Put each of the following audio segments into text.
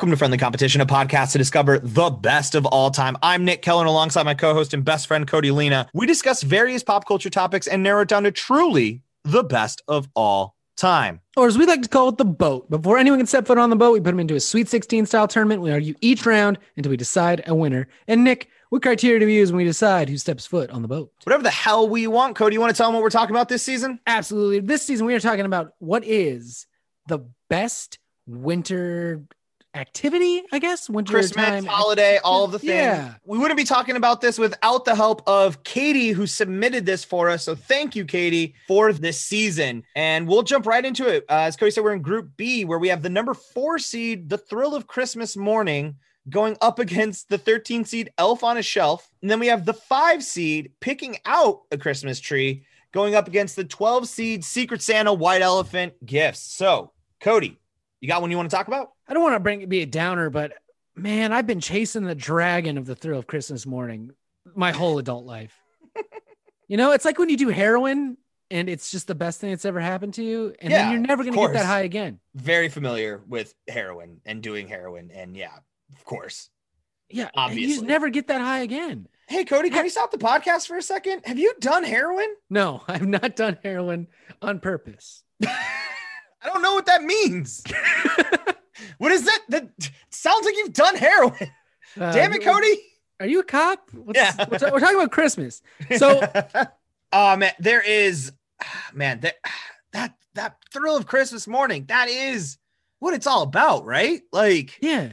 Welcome to Friendly Competition, a podcast to discover the best of all time. I'm Nick Keller alongside my co host and best friend, Cody Lena. We discuss various pop culture topics and narrow it down to truly the best of all time. Or as we like to call it, the boat. Before anyone can step foot on the boat, we put them into a Sweet 16 style tournament. We argue each round until we decide a winner. And Nick, what criteria do we use when we decide who steps foot on the boat? Whatever the hell we want. Cody, you want to tell them what we're talking about this season? Absolutely. This season, we are talking about what is the best winter activity, I guess. Winter Christmas, time. holiday, all of the things. Yeah. We wouldn't be talking about this without the help of Katie, who submitted this for us. So thank you, Katie, for this season. And we'll jump right into it. Uh, as Cody said, we're in Group B, where we have the number four seed, The Thrill of Christmas Morning, going up against the 13 seed Elf on a Shelf. And then we have the five seed picking out a Christmas tree, going up against the 12 seed Secret Santa White Elephant Gifts. So, Cody, you got one you want to talk about? I don't want to bring be a downer, but man, I've been chasing the dragon of the thrill of Christmas morning my whole adult life. you know, it's like when you do heroin and it's just the best thing that's ever happened to you, and Yeah, then you're never going to get that high again. very familiar with heroin and doing heroin. And yeah, of course. Yeah, and you just never get that high again. Hey, Cody, can we stop the podcast for a second? Have you done heroin? No, I've not done heroin on purpose. I don't know what that means. What is that? That sounds like you've done heroin. Uh, Damn it, Cody. Are you a cop? What's- Yeah. we're, we're talking about Christmas. So oh man, there is, man, that that that thrill of Christmas morning. That is what it's all about, right? Like, yeah,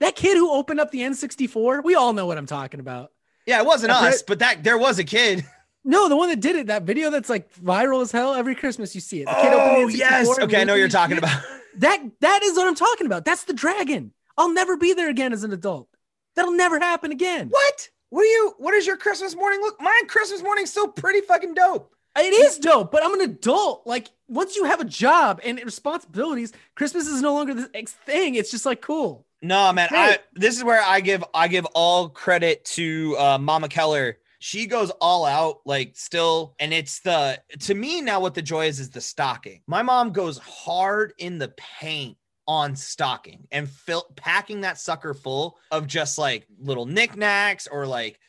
that kid who opened up the N64, we all know what I'm talking about. yeah, it wasn't us, but that there was a kid. No, the one that did it, that video that's like viral as hell. Every Christmas you see it. The kid Oh the N64 yes, okay, I know what you're talking about. shit. That that is what I'm talking about. That's the dragon. I'll never be there again as an adult. That'll never happen again. What? What do you? What does your Christmas morning look? My Christmas morning's still pretty fucking dope. It is dope, but I'm an adult. Like once you have a job and responsibilities, Christmas is no longer the ex- thing. It's just like cool. No, man. I this is where I give I give all credit to uh, Mama Keller. She goes all out, like still, and it's the to me now what the joy is is the stocking. My mom goes hard in the paint on stocking and fill packing that sucker full of just like little knickknacks or like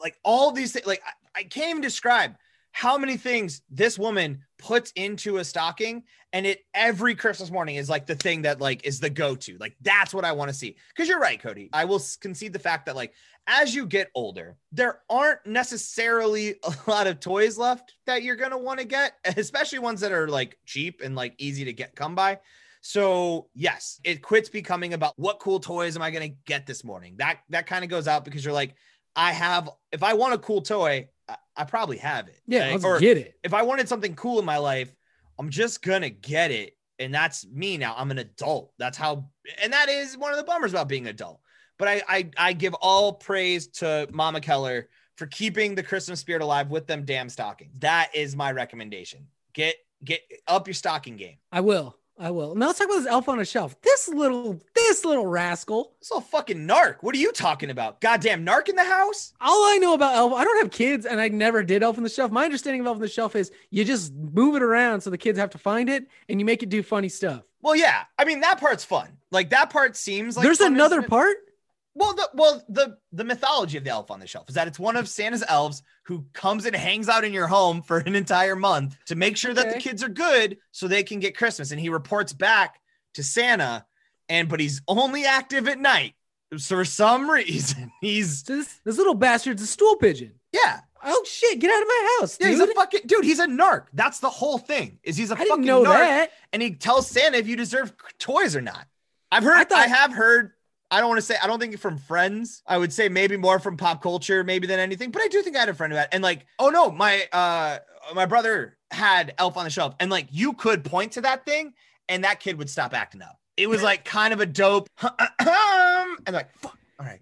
like all these things. Like I, I can't even describe how many things this woman puts into a stocking and it every christmas morning is like the thing that like is the go-to. Like that's what i want to see. Because you're right cody. I will concede the fact that like as you get older there aren't necessarily a lot of toys left that you're gonna want to get especially ones that are like cheap and like easy to get come by. So yes it quits becoming about what cool toys am i gonna get this morning? That that kind of goes out because you're like i have if i want a cool toy i, probably have it Yeah, Like, or- get it. if I wanted something cool in my life, I'm just gonna get it. And that's me now. I'm an adult. That's how, and that is one of the bummers about being an adult. But I, I, I give all praise to Mama Keller for keeping the Christmas spirit alive with them damn stockings. That is my recommendation. Get, get up your stocking game. I will. I will. Now let's talk about this elf on a shelf. This little, this little rascal. This little fucking narc. What are you talking about? Goddamn narc in the house? All I know about elf, I don't have kids, and I never did elf on the shelf. My understanding of elf on the shelf is you just move it around so the kids have to find it, and you make it do funny stuff. Well, yeah. I mean, that part's fun. Like that part seems like There's fun, another part. Well, the well, the the mythology of the elf on the shelf is that it's one of Santa's elves who comes and hangs out in your home for an entire month to make sure that the kids are good so they can get Christmas. And he reports back to Santa, and but he's only active at night. So for some reason, he's this, this little bastard's a stool pigeon. yeah. Oh shit! Get out of my house, Yeah, dude. he's a fucking dude. He's a narc. That's the whole thing. Is he's a I fucking didn't know narc, that. and he tells Santa if you deserve toys or not. I've heard. I, I have heard. I don't want to say. I don't think from friends. I would say maybe more from pop culture, maybe than anything. But I do think I had a friend who had. And like, oh no, my uh, my brother had Elf on the Shelf, and like you could point to that thing, and that kid would stop acting up. It was like kind of a dope, and like, fuck, all right.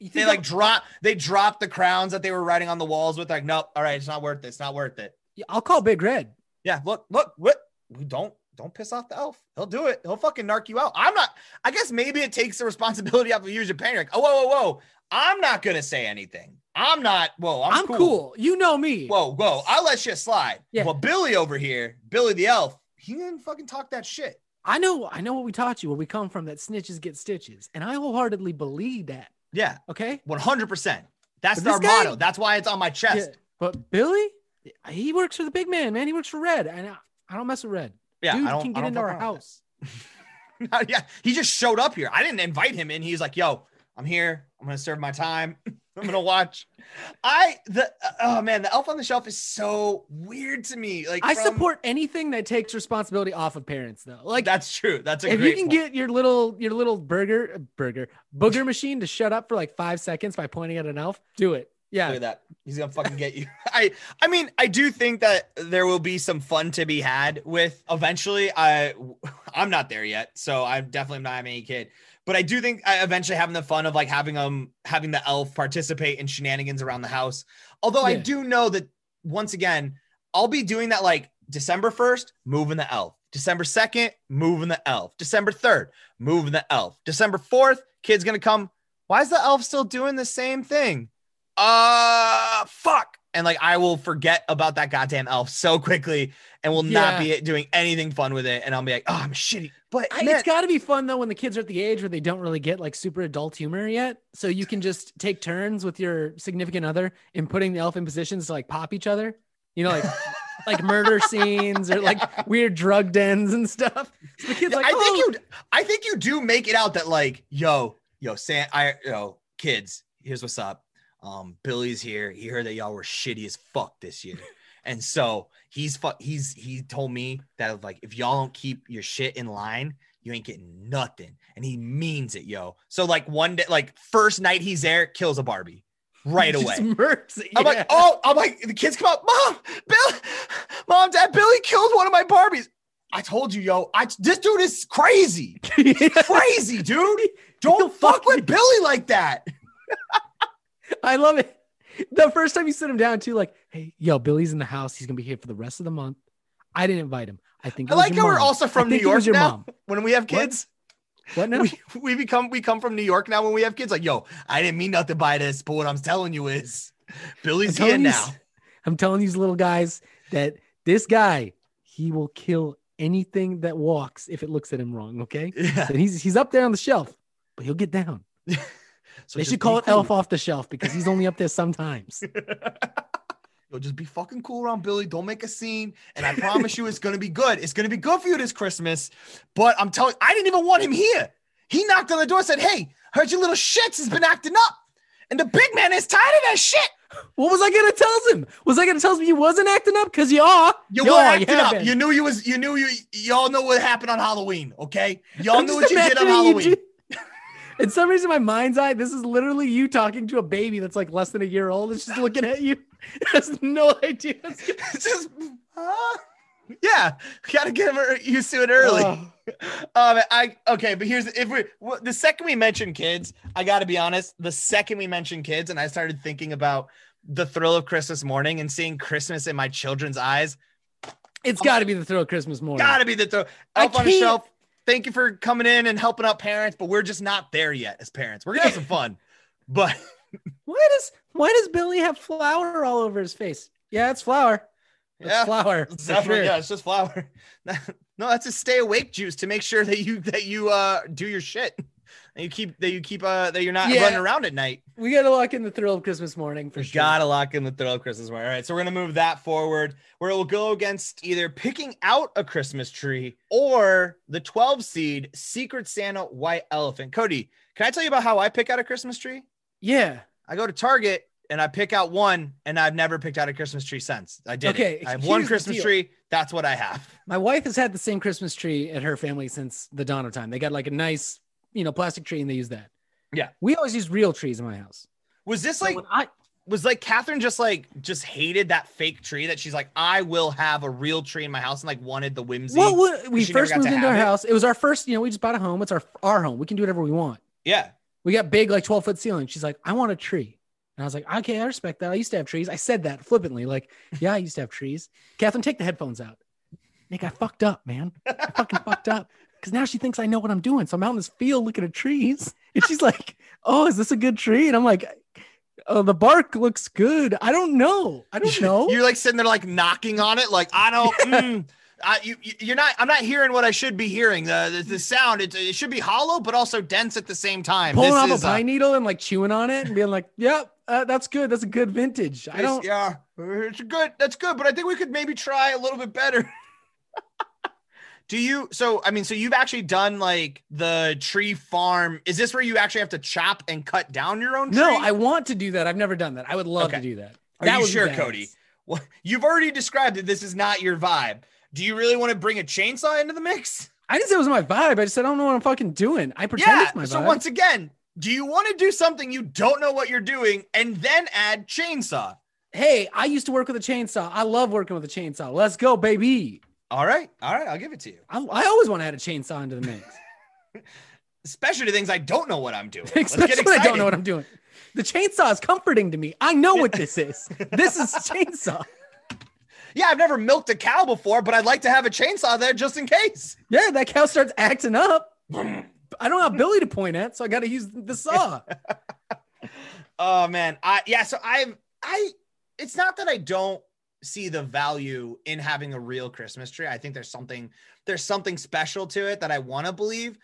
You They like drop. They dropped the crowns that they were writing on the walls with. Like, nope. All right, it's not worth it. It's not worth it. Yeah, I'll call Big Red. Yeah, look, look, what? We don't don't piss off the elf. He'll do it. He'll fucking narc you out. I'm not. I guess maybe it takes the responsibility off of you as your parent. Like, oh, whoa, whoa, whoa. I'm not gonna say anything. I'm not. Whoa, I'm, I'm, cool. You know me. Whoa, whoa. I'll let shit slide. Yeah. Well, Billy over here, Billy the elf, he didn't fucking talk that shit. I know, I know what we taught you where we come from that snitches get stitches. And I wholeheartedly believe that. Yeah, Okay. 100%. That's But our guy- motto. That's why it's on my chest. Yeah, but Billy, he works for the big man, man. He works for Red. And I, I don't mess with Red. Yeah, Dude I don't, can get into our house. yeah, he just showed up here. I didn't invite him in. He's like, "Yo, I'm here. I'm gonna serve my time. I'm gonna watch." I the uh, oh man, the Elf on the Shelf is so weird to me. Like I from- support anything that takes responsibility off of parents, though. Like, That's true. That's a if you can point. get your little your little burger burger booger machine to shut up for like five seconds by pointing at an elf, do it. Yeah, Look at that. He's gonna fucking get you. I I mean, I do think that there will be some fun to be had with eventually. I I'm not there yet, so I'm definitely not having any kid. But I do think I eventually having the fun of like having um having the elf participate in shenanigans around the house. Although I do know that once again, I'll be doing that like December 1st, moving the elf. December 2nd, moving the elf. December 3rd, moving the elf. December 4th, kid's gonna come. Why is the elf still doing the same thing? Uh fuck and like i will forget about that goddamn elf so quickly and will not be doing anything fun with it and i'll be like oh i'm shitty but I, man, it's got to be fun though when the kids are at the age where they don't really get like super adult humor yet. So you can just take turns with your significant other in putting the elf in positions to like pop each other. You know, like like murder scenes or like weird drug dens and stuff. So the kids like, i think "Oh." you i think you do make it out that like yo yo sam i yo kids here's what's up um billy's here he heard that y'all were shitty as fuck this year and so he's fu- he's he told me that like if y'all don't keep your shit in line you ain't getting nothing and he means it yo so like one day like first night he's there kills a barbie right away it, I'm like, oh, I'm like, the kids come up, mom, Bill, mom, dad, Billy killed one of my Barbies. I told you, yo, I this dude is crazy, crazy, dude. Don't fuck fuck with. Billy like that. I love it. The first time you sit him down too, like, hey, yo, Billy's in the house. He's gonna be here for the rest of the month. I didn't invite him. I think I like how we're mom. also I from New think it was York your now. mom. When we have kids, What now? we, we become we come from New York now. When we have kids, like, yo, I didn't mean nothing by this, but what I'm telling you is, Billy's here now. I'm telling these little guys that this guy, he will kill anything that walks if it looks at him wrong. Okay, Yeah. and he's he's up there on the shelf, but he'll get down. So they should call it Elf off the shelf because he's only up there sometimes. Yo, just be fucking cool around Billy. Don't make a scene. And I promise you, it's gonna be good. It's gonna be good for you this Christmas. But I'm telling I didn't even want him here. He knocked on the door and said, Hey, heard your little shits has been acting up. And the big man is tired of that shit. What was I gonna tell him? Was I gonna tell him you wasn't acting up? Cause you are. You You were acting have up. been. You knew you was you knew you y'all know what happened on Halloween, okay? Y'all I'm knew what you did on you Halloween. In some reason, my mind's eye, this is literally you talking to a baby that's like less than a year old. It's just looking at you. It Has no idea. It's just uh, yeah, gotta get him used to it early. Oh. Um, I okay, but here's if we the second we mention kids, I got to be honest. The second we mention kids, and I started thinking about the thrill of Christmas morning and seeing Christmas in my children's eyes, It's got to be the thrill of Christmas morning. gotta be the thrill. Up on the can't- shelf. Thank you for coming in and helping out parents, but we're just not there yet as parents. We're gonna have some fun, but Why does Why does Billy have flour all over his face? Yeah, it's flour. It's Yeah, flour. it's sure. yeah, it's just flour. no, that's a stay awake juice to make sure that you that you uh do your shit. And you keep that you keep uh that you're not Yeah. running around at night. We got to lock in the thrill of Christmas morning for We sure. gotta lock in the thrill of Christmas morning. All right, so we're gonna move that forward, where it will go against either picking out a Christmas tree or the 12 seed Secret Santa White Elephant. Cody, can I tell you about how I pick out a Christmas tree? Yeah. I go to Target and I pick out one, and I've never picked out a Christmas tree since. I did. Okay, it. I have one Christmas tree. That's what I have. My wife has had the same Christmas tree at her family since the dawn of time. They got like a nice, you know, plastic tree and they use that. Yeah. We always use real trees in my house. Was this So like I was like Catherine just like just hated that fake tree that she's like, I will have a real tree in my house and like wanted the whimsy. well, we- we first moved into our it? house. It was our first, you know, we just bought a home. It's our our home. We can do whatever we want. yeah. We got big, like 12 foot ceiling. She's like, I want a tree. And I was like, okay, I respect that. I used to have trees. I said that flippantly, like, yeah, I used to have trees. Catherine, take the headphones out. Nick, I fucked up, man. I fucking fucked up. Because now she thinks I know what I'm doing. So I'm out in this field looking at trees. And she's like, oh, is this a good tree? And I'm like, oh, the bark looks good. I don't know. I don't know. You're like sitting there like knocking on it, like I don't. mm, I, you, you're not. I'm not hearing what I should be hearing. The the, the sound. It, it should be hollow, but also dense at the same time. Pulling This off a uh, pine needle and like chewing on it and being like, "Yep, uh, that's good. That's a good vintage." I don't. Yeah, it's good. That's good, but I think we could maybe try a little bit better. Do you? So I mean, so you've actually done like the tree farm. Is this where you actually have to chop and cut down your own tree? No, I want to do that. I've never done that. I would love Okay. to do that. Are that you sure. Cody? Well, you've already described that this is not your vibe. Do you really want to bring a chainsaw into the mix? I didn't say it was my vibe. I just said I don't know what I'm fucking doing. I pretend yeah. it's my vibe. So once again, do you want to do something you don't know what you're doing and then add chainsaw? hey, I used to work with a chainsaw. I love working with a chainsaw. Let's go, baby. All right, all right, I'll give it to you. I, I always want to add a chainsaw into the mix, Especially to things I don't know what I'm doing. Especially when I don't know what I'm doing. The chainsaw is comforting to me. I know what this is. this is chainsaw. Yeah, I've never milked a cow before, but I'd like to have a chainsaw there just in case. Yeah, that cow starts acting up. I don't have Billy to point at, so I got to use the saw. Oh man, I yeah. So I'm I it's not that I don't see the value in having a real Christmas tree. I think there's something there's something special to it that I want to believe.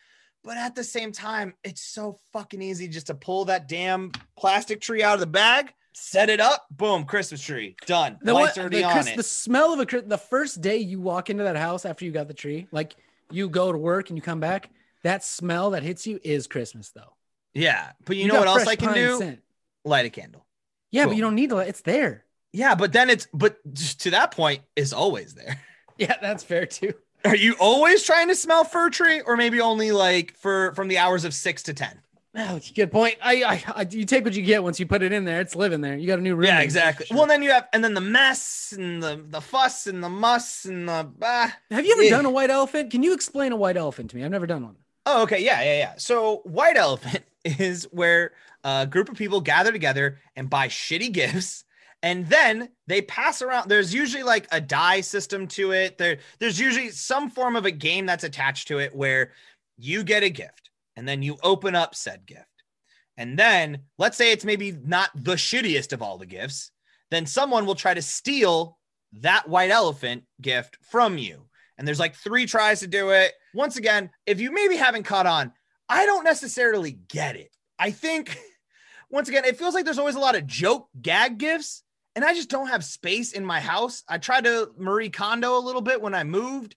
But at the same time, it's so fucking easy just to pull that damn plastic tree out of the bag, set it up, boom, Christmas tree, done. The, Lights already the, on Chris- it. the smell of a the first day you walk into that house after you got the tree, like you go to work and you come back, that smell that hits you is Christmas though. yeah, but you, know what else I can do? scent. Light a candle. Yeah, but you don't need to. It's there. Yeah, but then it's but to that point is always there. Yeah, that's fair too. Are you always trying to smell fir tree, or maybe only like for from the hours of six to ten? Oh, good point. I, I, I, you take what you get once you put it in there. It's living there. You got a new room. Yeah, exactly. Well, then you have, and then the mess and the the fuss and the muss and the. Ah. have you ever Yeah. done a white elephant? Can you explain a white elephant to me? I've never done one. Oh, okay. Yeah, yeah, yeah. So, white elephant is where a group of people gather together and buy shitty gifts. And then they pass around. There's usually like a die system to it. There, there's usually some form of a game that's attached to it where you get a gift and then you open up said gift. And then let's say it's maybe not the shittiest of all the gifts. Then someone will try to steal that white elephant gift from you. And there's like three tries to do it. Once again, if you maybe haven't caught on, I don't necessarily get it. I think, once again, it feels like there's always a lot of joke gag gifts, and I just don't have space in my house. I tried to Marie Kondo a little bit when I moved,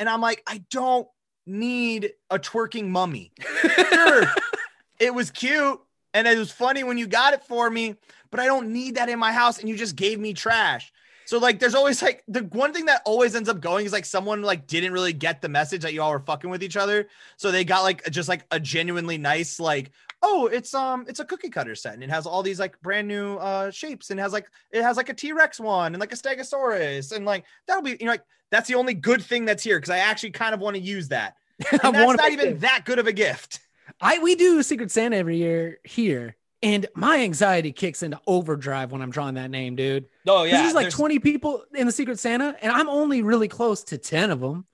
and I'm like, I don't need a twerking mummy. Sure, it was cute and it was funny when you got it for me, but I don't need that in my house, and you just gave me trash. So like there's always like the one thing that always ends up going is like someone like didn't really get the message that you all were fucking with each other. So they got like just like a genuinely nice like oh it's um it's a cookie cutter set and it has all these like brand new uh shapes and it has like it has like a T-Rex one and like a Stegosaurus and like that'll be you know like that's the only good thing that's here because I actually kind of want to use that. And I that's not even it. that good of a gift. I we do Secret Santa every year here, and my anxiety kicks into overdrive when I'm drawing that name, dude. Oh 'Cause there's like 20 people in the Secret Santa, and I'm only really close to 10 of them.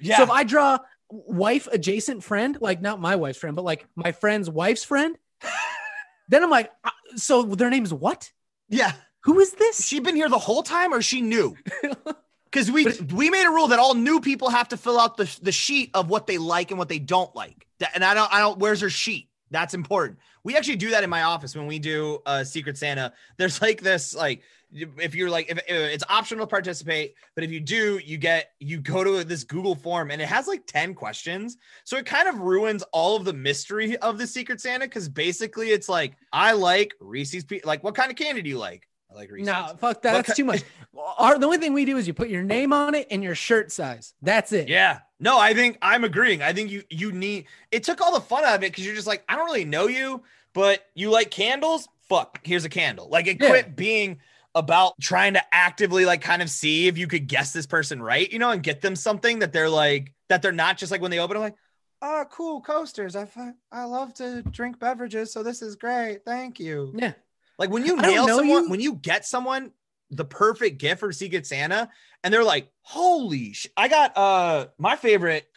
yeah. So if I draw wife adjacent friend, like not my wife's friend, but like my friend's wife's friend, then I'm like, uh, so their name's what? yeah. Who is this? she been here the whole time or she knew because we we made a rule that all new people have to fill out the, the sheet of what they like and what they don't like That- and i don't i don't where's her sheet that's important we actually do that in my office when we do uh secret santa there's like this like if you're like if if it's optional to participate but if you do you get you go to this google form and it has like 10 questions so it kind of ruins all of the mystery of the secret santa because basically it's like i like reese's Pe- like what kind of candy do you like i like reese's No, fuck that. That's ki- too much. Our, the only thing we do is you put your name on it and your shirt size. That's it. Yeah. No, I think I'm agreeing. I think you you need it took all the fun out of it because you're just like, I don't really know you, but you like candles. Fuck, here's a candle. Like it Yeah. quit being about trying to actively like kind of see if you could guess this person right, you know, and get them something that they're like that they're not just like when they open it, like, oh, cool coasters. I I love to drink beverages, so this is great. Thank you. Yeah. Like when you I nail someone, you. when you get someone the perfect gift for Secret Santa, and they're like, "Holy sh!" I got uh my favorite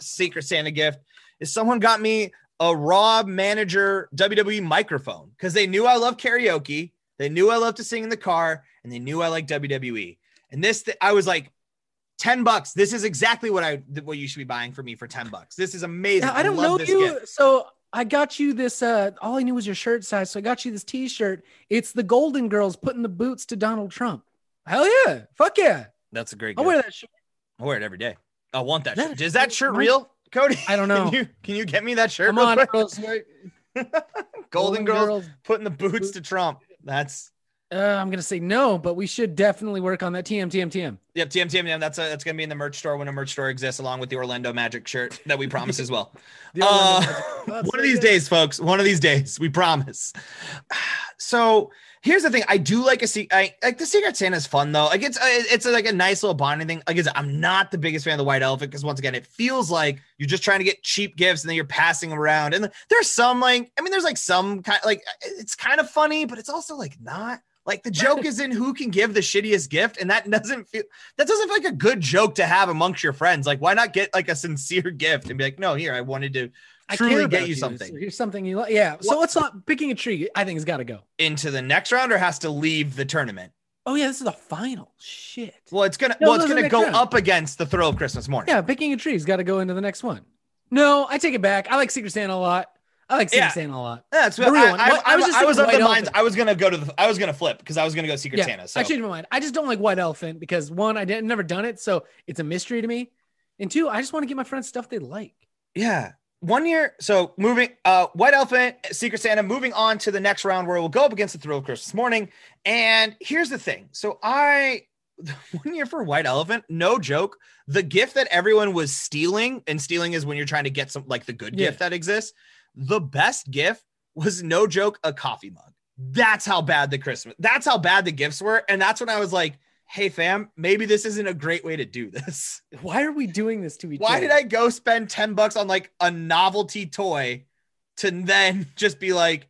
Secret Santa gift is someone got me a Raw Manager WWE microphone because they knew I love karaoke, they knew I loved to sing in the car, and they knew I like WWE. And this, th- I was like, 10 bucks. This is exactly what I what you should be buying for me for 10 bucks. This is amazing. Yeah, I don't love know this you, gift. so I got you this. Uh, all I knew was your shirt size, so I got you this T-shirt. It's the Golden Girls putting the boots to Donald Trump. Hell yeah, fuck yeah! That's a great I'll wear that shirt. I wear it every day. I want that That shirt. is Is that shirt nice. real, Cody? I don't know. Can you, can you get me that shirt? Come real on, quick? girls. Wait. Golden, Girls, putting the boots to Trump. That's Uh, I'm gonna say no, but we should definitely work on that. TM, TM, TM. yep. TM TM TM. That's a, that's gonna be in the merch store when a merch store exists, along with the Orlando Magic shirt that we promise as well. Uh, Orlando Magic. That's one of these days, folks. One of these days, we promise. So here's the thing: I do like a se- I like the Secret Santa is fun though. Like it's uh, it's like a nice little bonding thing. Like I'm not the biggest fan of the White Elephant because once again, it feels like you're just trying to get cheap gifts and then you're passing them around. And there's some like I mean, there's like some kind like it's kind of funny, but it's also like not. Like the joke is in who can give the shittiest gift, and that doesn't feel that doesn't feel like a good joke to have amongst your friends. Like, why not get like a sincere gift and be like, no, here, I wanted to I truly get about you something. So here's something you like. Yeah. So What- let's not picking a tree. I think it's got to go. into the next round or has to leave the tournament? Oh yeah, this is the final. Shit. Well, it's gonna No, well, it's gonna go round. up against the thrill of Christmas morning. Yeah, picking a tree's got to go into the next one. No, I take it back. I like Secret Santa a lot. I like Secret Yeah. Santa a lot. That's The real I, one. I, I, I was just I was of the mind. I was gonna go to the. I was gonna flip because I was gonna go Secret yeah, Santa. So I changed my mind. I just don't like White Elephant because one, I didn't never done it, so it's a mystery to me. And two, I just want to get my friends stuff they like. yeah, one year. So moving. Uh, White Elephant, Secret Santa. Moving on to the next round where we'll go up against the thrill of Christmas morning. And here's the thing. So I. One year for White Elephant, no joke. The gift that everyone was stealing, and stealing is when you're trying to get some like the good Yeah. gift that exists. The best gift was no joke, a coffee mug. That's how bad the Christmas, that's how bad the gifts were. And that's when I was like, hey fam, maybe this isn't a great way to do this. Why are we doing this to each other? Why other? did I go spend 10 bucks on like a novelty toy to then just be like,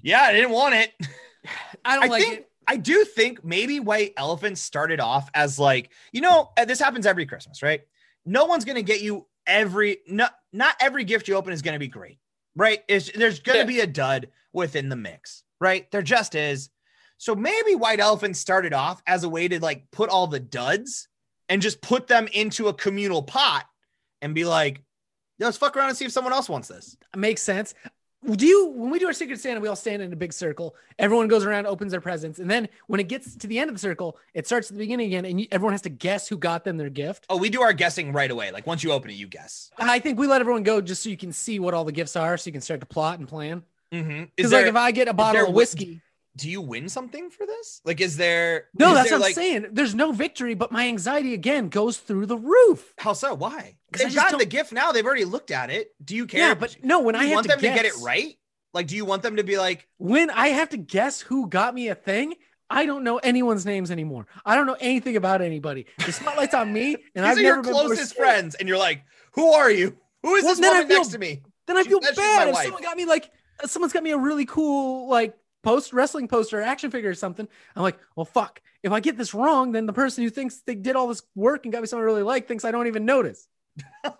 yeah, I didn't want it. I don't I like think it. I do think maybe White Elephant started off as like, you know, uh, this happens every Christmas, right? No one's gonna get you every not not every gift you open is gonna be great, right? It's, there's gonna Yeah. be a dud within the mix, right? There just is. So maybe White Elephant started off as a way to like put all the duds and just put them into a communal pot and be like, let's fuck around and see if someone else wants this. Makes sense. Do you when we do our Secret Santa, we all stand in a big circle. Everyone goes around, opens their presents, and then when it gets to the end of the circle, it starts at the beginning again, and you, everyone has to guess who got them their gift. Oh, we do our guessing right away. Like once you open it, you guess. I think we let everyone go just so you can see what all the gifts are, so you can start to plot and plan. Mm-hmm. Because like if I get a bottle of whiskey, do you win something for this? Like, is there no, is that's there, what I'm saying. There's no victory, but my anxiety again goes through the roof. How so? Why? They've gotten the gift now. They've already looked at it. Do you care? Yeah, but no, when I want to them to get it right? Like, do you want them to be like, when I have to guess who got me a thing, I don't know anyone's names anymore. I don't know anything about anybody. The spotlight's on me, and these I've are never your been closest friends, and you're like, who are you? Who is Well, this woman feel- next to me? Then I feel bad if wife. someone got me like someone's got me a really cool like post wrestling poster, action figure, or something. I'm like, well, fuck. If I get this wrong, then the person who thinks they did all this work and got me something I really like thinks I don't even notice. I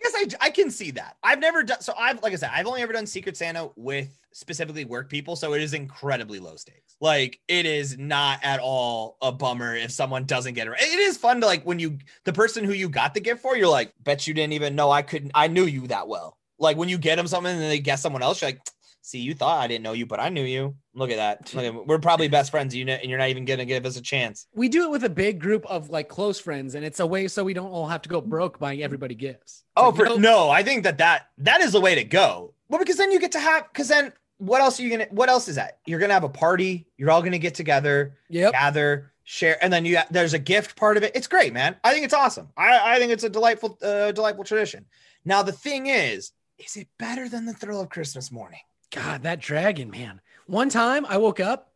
guess I, I can see that. I've never done so. I've like I said, I've only ever done Secret Santa with specifically work people, so it is incredibly low stakes. Like it is not at all a bummer if someone doesn't get it. right. It is fun to like when you the person who you got the gift for, you're like, bet you didn't even know I couldn't. I knew you that well. Like when you get them something and they guess someone else, you're like, see, you thought I didn't know you, but I knew you. Look at that. Look at- we're probably best friends, you know, and you're not even gonna give us a chance. We do it with a big group of like close friends, and it's a way so we don't all have to go broke buying everybody gifts. It's Oh, like, for, no, no, I think that that that is the way to go. Well, because then you get to have because then what else are you gonna? What else is that? You're gonna have a party. You're all gonna get together, Yep. gather, share, and then you there's a gift part of it. It's great, man. I think it's awesome. I I think it's a delightful uh, delightful tradition. Now the thing is, is it better than the thrill of Christmas morning? God, that dragon, man. One time I woke up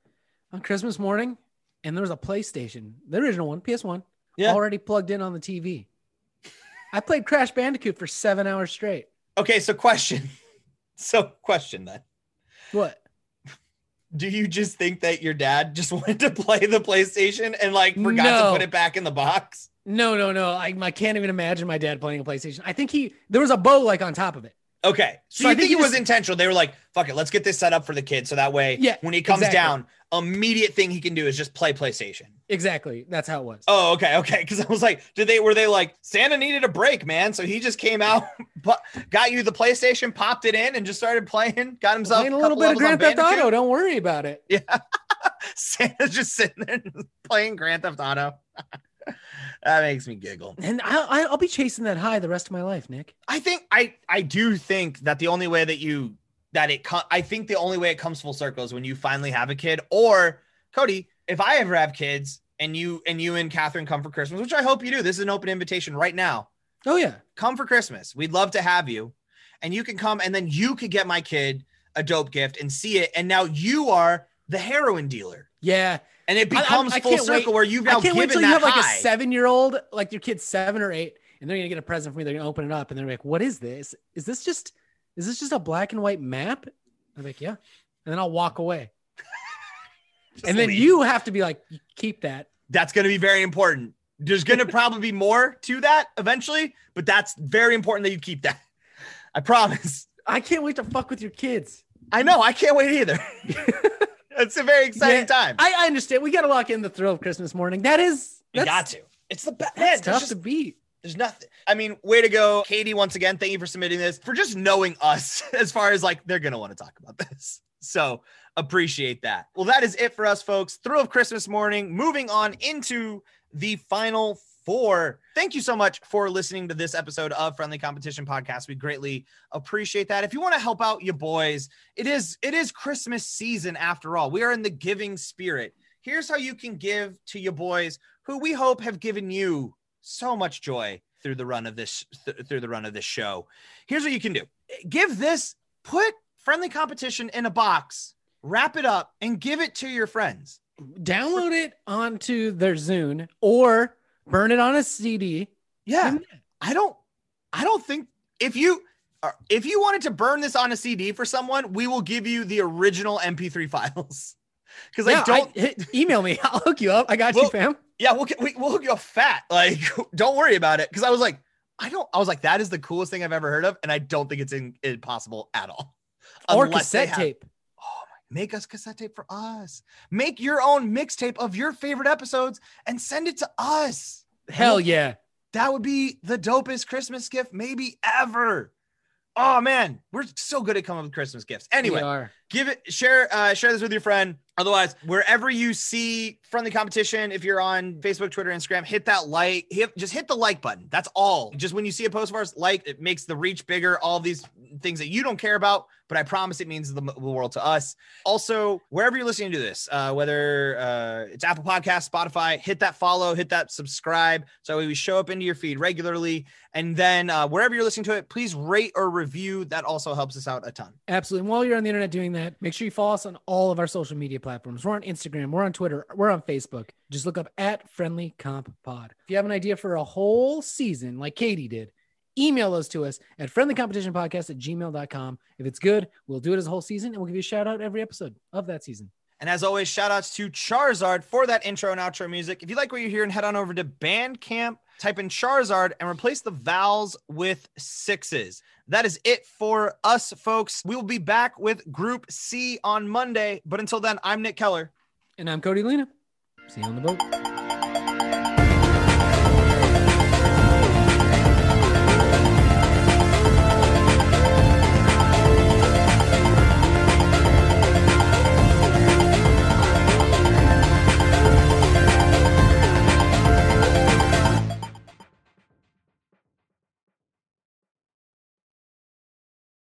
on Christmas morning and there was a PlayStation, the original one, PS1, Yeah. already plugged in on the TV. I played Crash Bandicoot for seven hours straight. Okay, so question. So question then. What? Do you just think that your dad just wanted to play the PlayStation and like forgot No. to put it back in the box? No, no, no. I, I can't even imagine my dad playing a PlayStation. I think he, there was a bow like on top of it. Okay. So, So I you think, think it was just- intentional? They were like, fuck it, let's get this set up for the kid. So that way, Yeah, when he comes exactly. down, immediate thing he can do is just play PlayStation. Exactly. That's how it was. Oh, okay, okay. Because I was like, did they were they like Santa needed a break, man? So he just came out, but got you the PlayStation, popped it in, and just started playing. Got himself Playing a little bit of Grand Theft Auto. Don't worry about it. Yeah, Santa's just sitting there playing Grand Theft Auto. That makes me giggle. And I, I'll be chasing that high the rest of my life, Nick. I think I I do think that the only way that you that it co- I think the only way it comes full circle is when you finally have a kid. Or Cody, if I ever have kids and you and you and Catherine come for Christmas, which I hope you do. This is an open invitation right now. Oh yeah, come for Christmas. We'd love to have you, and you can come, and then you could get my kid a dope gift and see it. And now you are the heroin dealer. Yeah. And it becomes I, I, I full circle wait. where you've now I can't wait till you have like a seven year old, like your kid's seven or eight, and they're gonna get a present from me. They're gonna open it up and they're like, "What is this? Is this just is this just a black and white map?" I'm like, "Yeah," and then I'll walk away. and then leave. you have to be like, "Keep that." That's gonna be very important. There's gonna probably be more to that eventually, but that's very important that you keep that. I promise. I can't wait to fuck with your kids. I know. I can't wait either. it's a very exciting yeah, time. I, I, understand. We got to lock in the thrill of Christmas morning. That is, you got to. It's the best. That's tough just, to beat. There's nothing. I mean, way to go, Katie. Once again, thank you for submitting this, for just knowing us as far as like they're gonna want to talk about this. So appreciate that. Well, that is it for us, folks. Thrill of Christmas morning. Moving on into the final four. Thank you so much for listening to this episode of Friendly Competition Podcast. We greatly appreciate that. If you want to help out your boys, it is it is Christmas season after all. We are in the giving spirit. Here's how you can give to your boys who we hope have given you so much joy through the run of this th- through the run of this show. Here's what you can do. Give this put friendly competition in a box, wrap it up and give it to your friends. Download it onto their Zune or burn it on a CD. Yeah. I don't I don't think if you uh, if you wanted to burn this on a CD for someone, we will give you the original MP3 files. Because yeah, I don't I, email me. I'll hook you up. I got we'll, you, fam. Yeah, we'll we, will hook you up fat. Like, don't worry about it. Because I was like, I don't. I was like, that is the coolest thing I've ever heard of, and I don't think it's in, impossible at all. Or cassette have, tape. Oh my! Make us cassette tape for us. Make your own mixtape of your favorite episodes and send it to us. Hell yeah! That would be the dopest Christmas gift maybe ever. Oh man, we're so good at coming up with Christmas gifts. Anyway, give it share uh share this with your friend. Otherwise, wherever you see friendly competition, if you're on Facebook, Twitter, Instagram, hit that like, hit just hit the like button. That's all. Just when you see a post of ours, like it makes the reach bigger. All these things that you don't care about, but I promise it means the, the world to us. Also, wherever you're listening to this, uh, whether uh, it's Apple Podcast, Spotify, hit that follow, hit that subscribe, so we show up into your feed regularly. And then uh, wherever you're listening to it, please rate or review. That also helps us out a ton. Absolutely. And while you're on the internet doing that, make sure you follow us on all of our social media platforms. We're on Instagram, we're on Twitter, we're on Facebook. Just look up at Friendly Comp Pod. If you have an idea for a whole season, like Katie did, email those to us at friendlycompetitionpodcast at gmail.com. If it's good, we'll do it as a whole season and we'll give you a shout out every episode of that season. And as always, shout outs to Charizard for that intro and outro music. If you like what you're hearing, head on over to Bandcamp, type in Charizard, and replace the vowels with sixes. That is it for us, folks. We will be back with Group C on Monday. But until then, I'm Nick Keller. And I'm Cody Lena. See you on the boat.